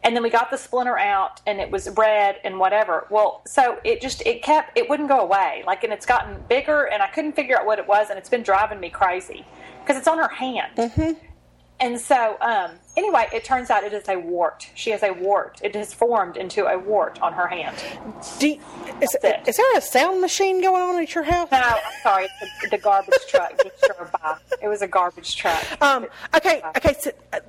And then we got the splinter out and it was red and whatever. Well, so it just, it kept, it wouldn't go away. Like, and it's gotten bigger and I couldn't figure out what it was and it's been driving me crazy because it's on her hand. Mm-hmm. And so, um, anyway, it turns out it is a wart. She has a wart. It has formed into a wart on her hand. Do you, is, That's it. is there a sound machine going on at your house? No, I'm sorry. The, the garbage truck just drove by. It was a garbage truck. Um, okay, okay. So, uh,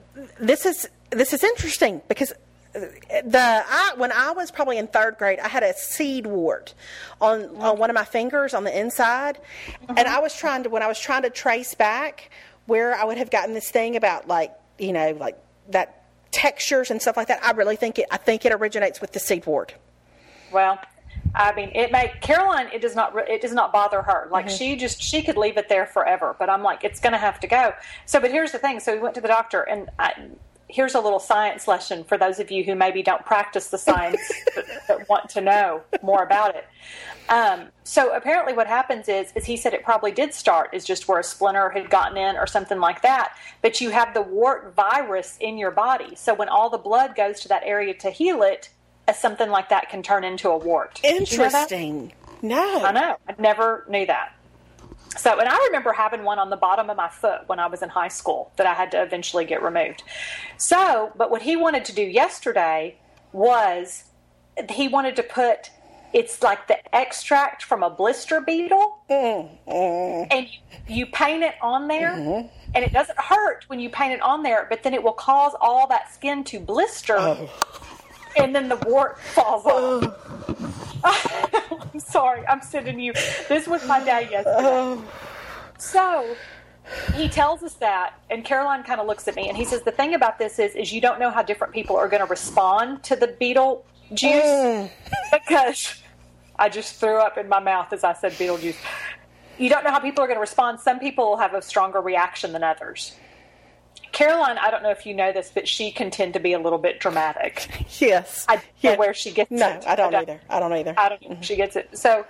this is this is interesting because uh, the I, when I was probably in third grade, I had a seed wart on on one of my fingers on the inside, and I was trying to when I was trying to trace back where I would have gotten this thing about like you know like that textures and stuff like that. I really think it. I think it originates with the seed wart. Well, I mean, it may Caroline. It does not. It does not bother her. Like Mm-hmm. she just she could leave it there forever. But I'm like, it's going to have to go. So, but here's the thing. So we went to the doctor, and I, here's a little science lesson for those of you who maybe don't practice the science *laughs* but, but want to know more about it. Um, so apparently, what happens is, is he said it probably did start is just where a splinter had gotten in or something like that. But you have the wart virus in your body, so when all the blood goes to that area to heal it, something like that can turn into a wart. Did you know? Interesting. No, I know. I never knew that. So, and I remember having one on the bottom of my foot when I was in high school that I had to eventually get removed. So, but what he wanted to do yesterday was he wanted to put it's like the extract from a blister beetle, mm-hmm. and you, you paint it on there, mm-hmm. and it doesn't hurt when you paint it on there, but then it will cause all that skin to blister, oh. And then the wart falls off. Oh. *laughs* I'm sorry. I'm sending you. This was my day yesterday. Oh. So he tells us that, and Caroline kind of looks at me, and he says the thing about this is, is you don't know how different people are going to respond to the beetle juice mm. because I just threw up in my mouth as I said beetle juice. You don't know how people are going to respond. Some people will have a stronger reaction than others. Caroline, I don't know if you know this, but she can tend to be a little bit dramatic. *laughs* Yes. I don't Yeah. know where she gets No, it. I don't either. I don't either. I don't know. if mm-hmm. She gets it. So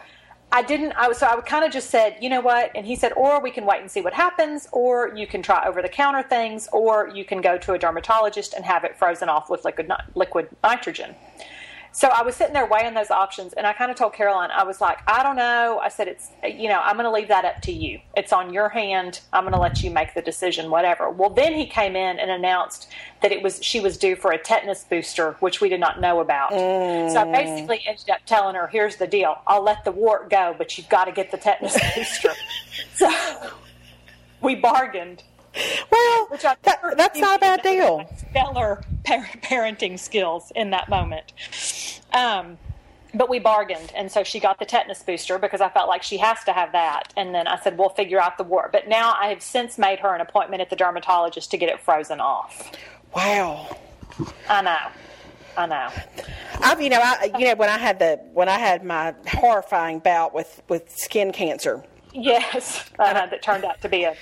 I didn't. I was so I would kind of just said, you know what? And he said, or we can wait and see what happens, or you can try over the counter things, or you can go to a dermatologist and have it frozen off with liquid liquid nitrogen. So I was sitting there weighing those options, and I kind of told Caroline, I was like, I don't know. I said, it's, you know, I'm going to leave that up to you. It's on your hand. I'm going to let you make the decision, whatever. Well, then he came in and announced that it was she was due for a tetanus booster, which we did not know about. So I basically ended up telling her, here's the deal. I'll let the wart go, but you've got to get the tetanus *laughs* booster. so we bargained. Well, that, that's not a bad deal. Stellar par- parenting skills in that moment. Um, but we bargained, and so she got the tetanus booster because I felt like she has to have that. And then I said, "We'll figure out the wart." But now I have since made her an appointment at the dermatologist to get it frozen off. Wow. I know, I know. I've you know I you know when I had the when I had my horrifying bout with with skin cancer. Yes, uh, that turned out to be a,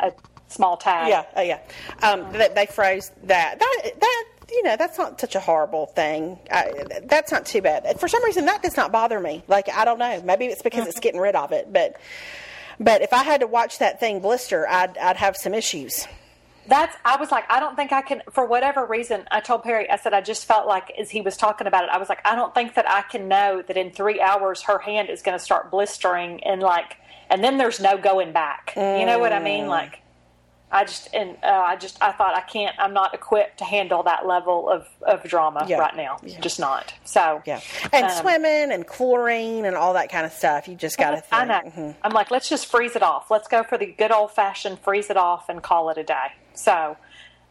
a small tag. Yeah, oh yeah. Um, they, they froze that. That that you know that's not such a horrible thing. I, that's not too bad. For some reason, that does not bother me. Like I don't know. Maybe it's because it's getting rid of it. But but if I had to watch that thing blister, I'd I'd have some issues. that's I was like, I don't think I can for whatever reason, I told Perry, I said I just felt like as he was talking about it, I was like, I don't think that I can know that in three hours her hand is gonna start blistering and like and then there's no going back. You know what I mean? Mm. Like I just and uh, I just I thought I can't I'm not equipped to handle that level of, of drama Yeah. right now. Just not. So Yeah, and um, swimming and chlorine and all that kind of stuff. You just got to. I know. I'm like, let's just freeze it off. Let's go for the good old fashioned freeze it off and call it a day. So,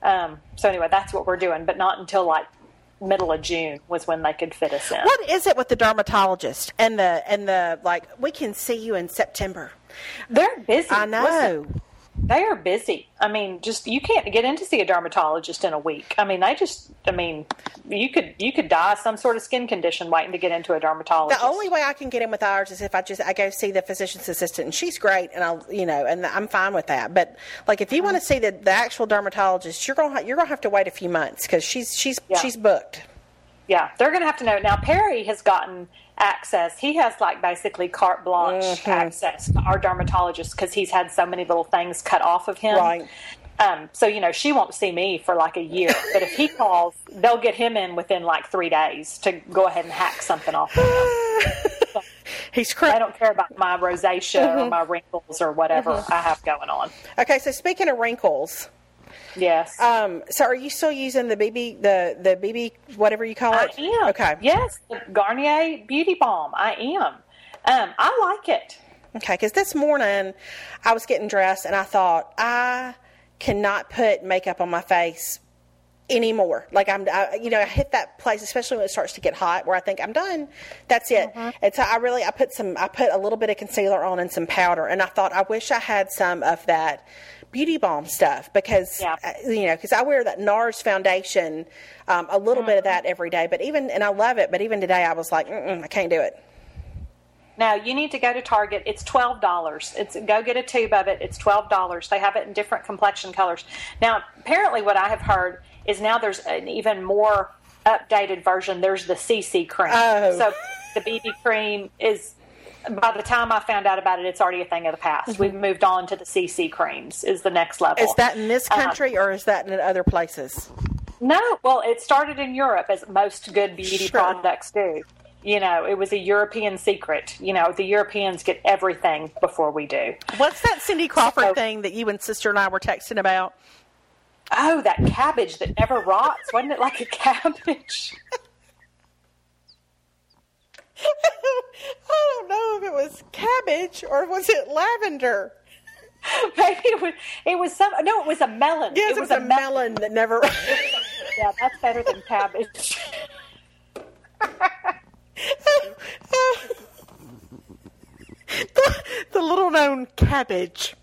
um, so anyway, that's what we're doing, but not until like middle of June was when they could fit us in. What is it with the dermatologist and the and the like? We can see you in September. They're busy. I know. Listen, they are busy. I mean, just you can't get in to see a dermatologist in a week. I mean, they just. I mean, you could you could die of some sort of skin condition waiting to get into a dermatologist. The only way I can get in with ours is if I just I go see the physician's assistant, and she's great, and I'll you know, and I'm fine with that. But like, if you want to see the, the actual dermatologist, you're gonna you're gonna have to wait a few months because she's she's Yeah. she's booked. Yeah, they're going to have to know. Now, Perry has gotten access. He has like basically carte blanche Mm-hmm. access to our dermatologist because he's had so many little things cut off of him. Right. Um, so you know she won't see me for like a year, but if he *laughs* calls, they'll get him in within like three days to go ahead and hack something off. Of him. *laughs* He's I cra- don't care about my rosacea Mm-hmm. or my wrinkles or whatever I have going on. okay. So speaking of wrinkles, Yes, um, so are you still using the BB the the BB whatever you call it? I am. Okay. Yes, the Garnier Beauty Balm. I am. Um, I like it. Okay, because this morning I was getting dressed and I thought I cannot put makeup on my face anymore. Like I'm, I, you know, I hit that place, especially when it starts to get hot, where I think I'm done. That's it. And so I really, I put some, I put a little bit of concealer on and some powder, and I thought I wish I had some of that beauty balm stuff because Yeah. uh, you know because I wear that NARS foundation, um, a little bit of that every day. But even and I love it, but even today I was like, I can't do it. Now you need to go to Target. It's twelve dollars. It's go get a tube of it. It's twelve dollars. They have it in different complexion colors. Now, apparently, what I have heard is now there's an even more updated version. There's the CC cream. Oh. So the BB cream is. By the time I found out about it, it's already a thing of the past. Mm-hmm. We've moved on to the CC creams. Is the next level. Is that in this um, country or is that in other places? No, well, it started in Europe, as most good beauty Sure. products do. You know, it was a European secret. You know, the Europeans get everything before we do. What's that Cindy Crawford So- thing that you and sister and I were texting about? Oh, that cabbage that never rots. Wasn't it like a *laughs* cabbage? *laughs* I don't know if it was cabbage or was it lavender. *laughs* Maybe it was, it was some, no, it was a melon. Yes, it was, a, melon that never. *laughs* Yeah, that's better than cabbage. the, the little known cabbage.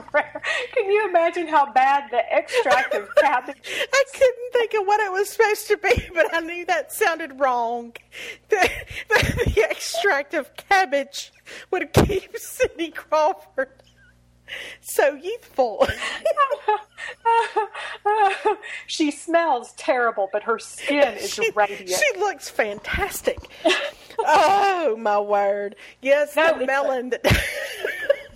*laughs* Can you imagine how bad the extract of cabbage *laughs* I couldn't think of what it was supposed to be, but I knew that sounded wrong. *laughs* The, the, the extract of cabbage would keep Cindy Crawford so youthful. she smells terrible, but her skin is she, radiant. she looks fantastic. oh my word! Yes, No, the melon. That,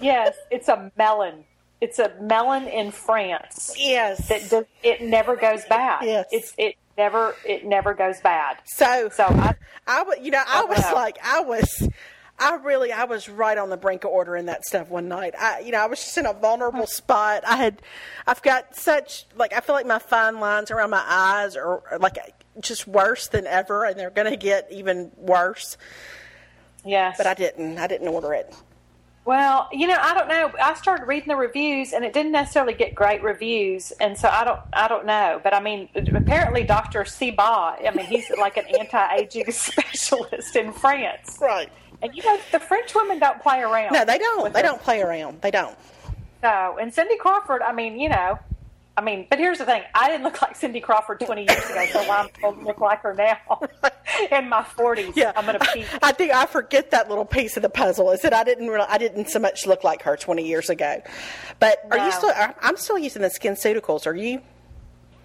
Yes, it's a melon. It's a melon in France. yes. That does, it never goes bad. Yes. It's it never it never goes bad. so, So I, I you know, I Oh, was wow. like, I was, I really, I was right on the brink of ordering that stuff one night. I, you know, I was just in a vulnerable spot. I had, I've got such, like, I feel like my fine lines around my eyes are like just worse than ever, and they're going to get even worse. yes. But I didn't, I didn't order it. Well, you know, I don't know. I started reading the reviews, and it didn't necessarily get great reviews, and so I don't, I don't know. But I mean, apparently, Doctor Sebagh, I mean, he's like an anti-aging *laughs* specialist in France, Right. and you know, the French women don't play around. No, they don't. They it. don't play around. They don't. So, and Cindy Crawford, I mean, you know, I mean, but here's the thing: I didn't look like Cindy Crawford 20 years ago, so why I'm supposed look like her now *laughs* in my 40s? Yeah, I'm gonna peak. I think I forget that little piece of the puzzle is that I didn't really, I didn't so much look like her 20 years ago. But are you still? I- I'm still using the skin SkinCeuticals. Are you?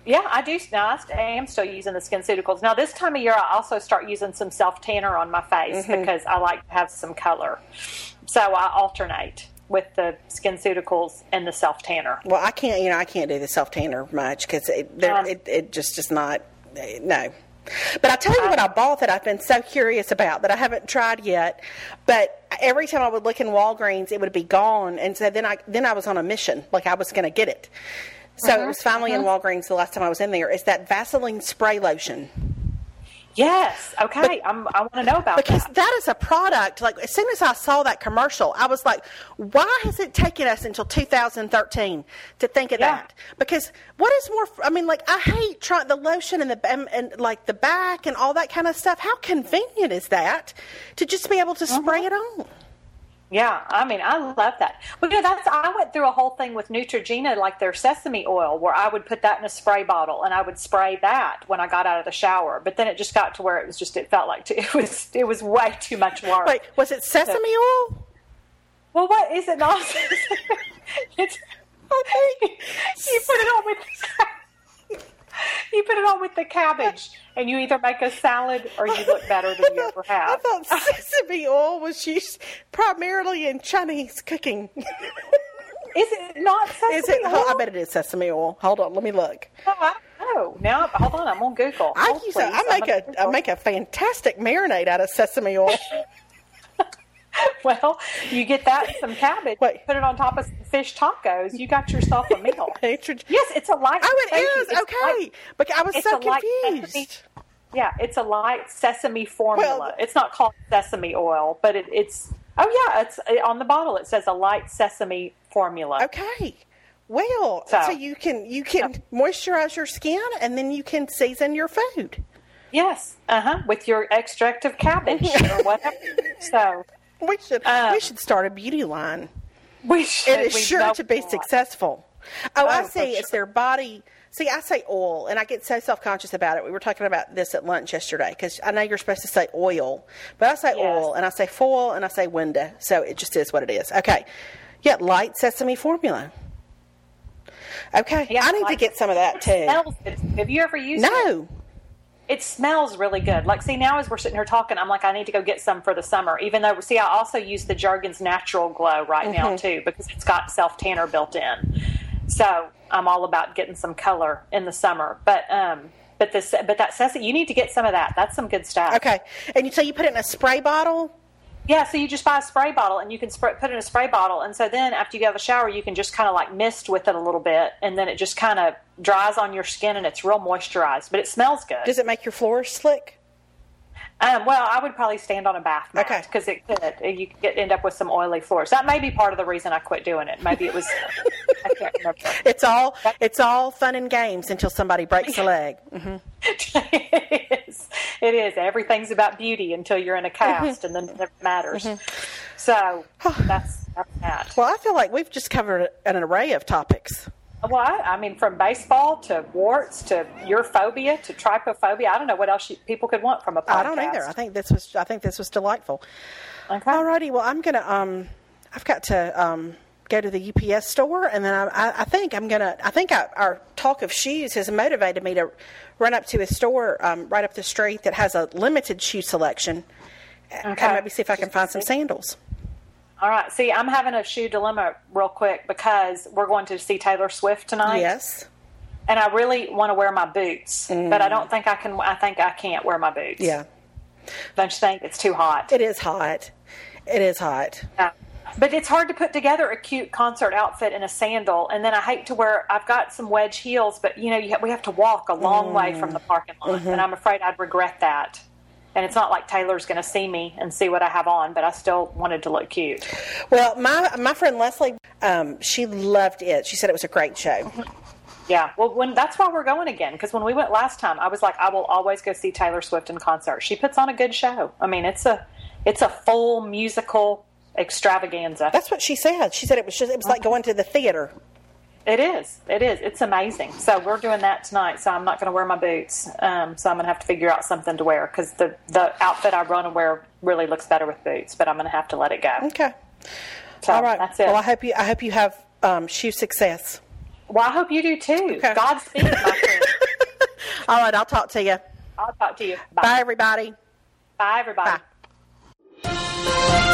Yeah, I do. Now I I am still using the skin SkinCeuticals. Now this time of year, I also start using some self tanner on my face Mm-hmm. because I like to have some color. So I alternate. With the skin SkinCeuticals and the self tanner. Well, I can't. You know, I can't do the self tanner much because it, Um, it it just is not. No. But I'll tell you what I bought that I've been so curious about that I haven't tried yet. But every time I would look in Walgreens, it would be gone, and so then I then I was on a mission, like I was going to get it. So Uh-huh, it was finally in Walgreens the last time I was in there. Is that Vaseline spray lotion? Yes. Okay. I'm, I want to know about Because that. that is a product, like, as soon as I saw that commercial, I was like, why has it taken us until 2013 to think of Yeah. that? Because what is more, I mean, like, I hate trying the lotion and the, and, and like the back and all that kind of stuff. How convenient is that to just be able to Uh-huh. spray it on? Yeah, I mean, I love that. Well, you know, that's I went through a whole thing with Neutrogena, like their sesame oil, where I would put that in a spray bottle and I would spray that when I got out of the shower. But then it just got to where it was just it felt like too, *laughs* it was it was way too much work. Wait, was it sesame oil? Well, what is it not? *laughs* it's, okay. *laughs* you put it on with *laughs* you put it on with the cabbage, and you either make a salad or you look better than *laughs* you ever have. I thought *laughs* sesame oil was used primarily in Chinese cooking. Is it not sesame is it? oil? I bet it is sesame oil. Hold on, let me look. Oh, I don't know. Now, hold on. I'm on Google. I use a. I make a I make a fantastic marinade out of sesame oil. *laughs* Well, you get that some cabbage. Wait. Put it on top of some fish tacos. You got yourself a meal. *laughs* Yes, it's a light. Oh, it is It's okay. light- But I was so confused. sesame- yeah, it's a light sesame formula. Well- it's not called sesame oil, but it, it's. Oh yeah, it's on the bottle. It says a light sesame formula. Okay. Well, so, So- you can you can moisturize your skin and then you can season your food. Yes, uh huh. With your extract of cabbage or *laughs* whatever. So We should Um, we should start a beauty line. we should. It is we sure to be successful. Oh, I Oh, for see. It's their body. See, I say oil, and I get so self conscious about it. We were talking about this at lunch yesterday because I know you're supposed to say oil, but I say Yes. oil, and I say foil, and I say window. So it just is what it is. Okay. Yeah, light sesame formula. Okay. Yeah, I need to get some of that too. Have you ever used it? No. It smells really good. Like, see, now as we're sitting here talking, I'm like, I need to go get some for the summer. Even though, see, I also use the Jergens Natural Glow right Mm-hmm. now too because it's got self tanner built in. So I'm all about getting some color in the summer. But um, but this, but that sesame, you need to get some of that. That's some good stuff. Okay. And you so you put it in a spray bottle? Yeah, so you just buy a spray bottle and you can spray, put it in a spray bottle, and so then after you of the shower, you can just kind of like mist with it a little bit, and then it just kind of dries on your skin, and it's real moisturized, but it smells good. Does it make your floors slick? Um, well, I would probably stand on a bath mat Okay. because it could. You could get, end up with some oily floors. That may be part of the reason I quit doing it. Maybe it was. *laughs* I can't remember. It's all it's all fun and games until somebody breaks a leg. *laughs* hmm it is. It is. Everything's about beauty until you're in a cast, and then it matters. So *sighs* that's, that's that. Well, I feel like we've just covered an array of topics. Well, I, I mean, from baseball to warts to your phobia to trypophobia. I don't know what else you, people could want from a podcast. I don't either. I think this was I think this was delightful. Okay. Alrighty, well I'm gonna um I've got to um go to the UPS store and then I, I, I think I'm gonna I think I, our talk of shoes has motivated me to run up to a store um, right up the street that has a limited shoe selection Okay. and maybe see if I can find some sandals. All right. See, I'm having a shoe dilemma real quick because we're going to see Taylor Swift tonight. Yes. and I really want to wear my boots, but I mm. don't think I can. I think I can't wear my boots. Yeah. don't you think it's too hot? It is hot. It is hot. Yeah. But it's hard to put together a cute concert outfit in a sandal, and then I hate to wear. I've got some wedge heels, but you know you ha- we have to walk a long way from the mm. parking lot, and mm-hmm. I'm afraid I'd regret that. And it's not like Taylor's going to see me and see what I have on, but I still wanted to look cute. Well, my my friend Leslie, um, she loved it. She said it was a great show. *laughs* Yeah, well, when that's why we're going again because when we went last time, I was like, I will always go see Taylor Swift in concert. She puts on a good show. I mean, it's a it's a full musical extravaganza. That's what she said. She said it was just it was like going to the theater. It is. It is. It's amazing. So we're doing that tonight. So I'm not going to wear my boots. Um, so I'm going to have to figure out something to wear because the the outfit I want to wear really looks better with boots. But I'm going to have to let it go. Okay. So All right. that's it. Well, I hope you I hope you have um, shoe success. well, I hope you do too. Okay. Godspeed, my friend. *laughs* All right. I'll talk to you. I'll talk to you. Bye, everybody. Bye everybody. Bye.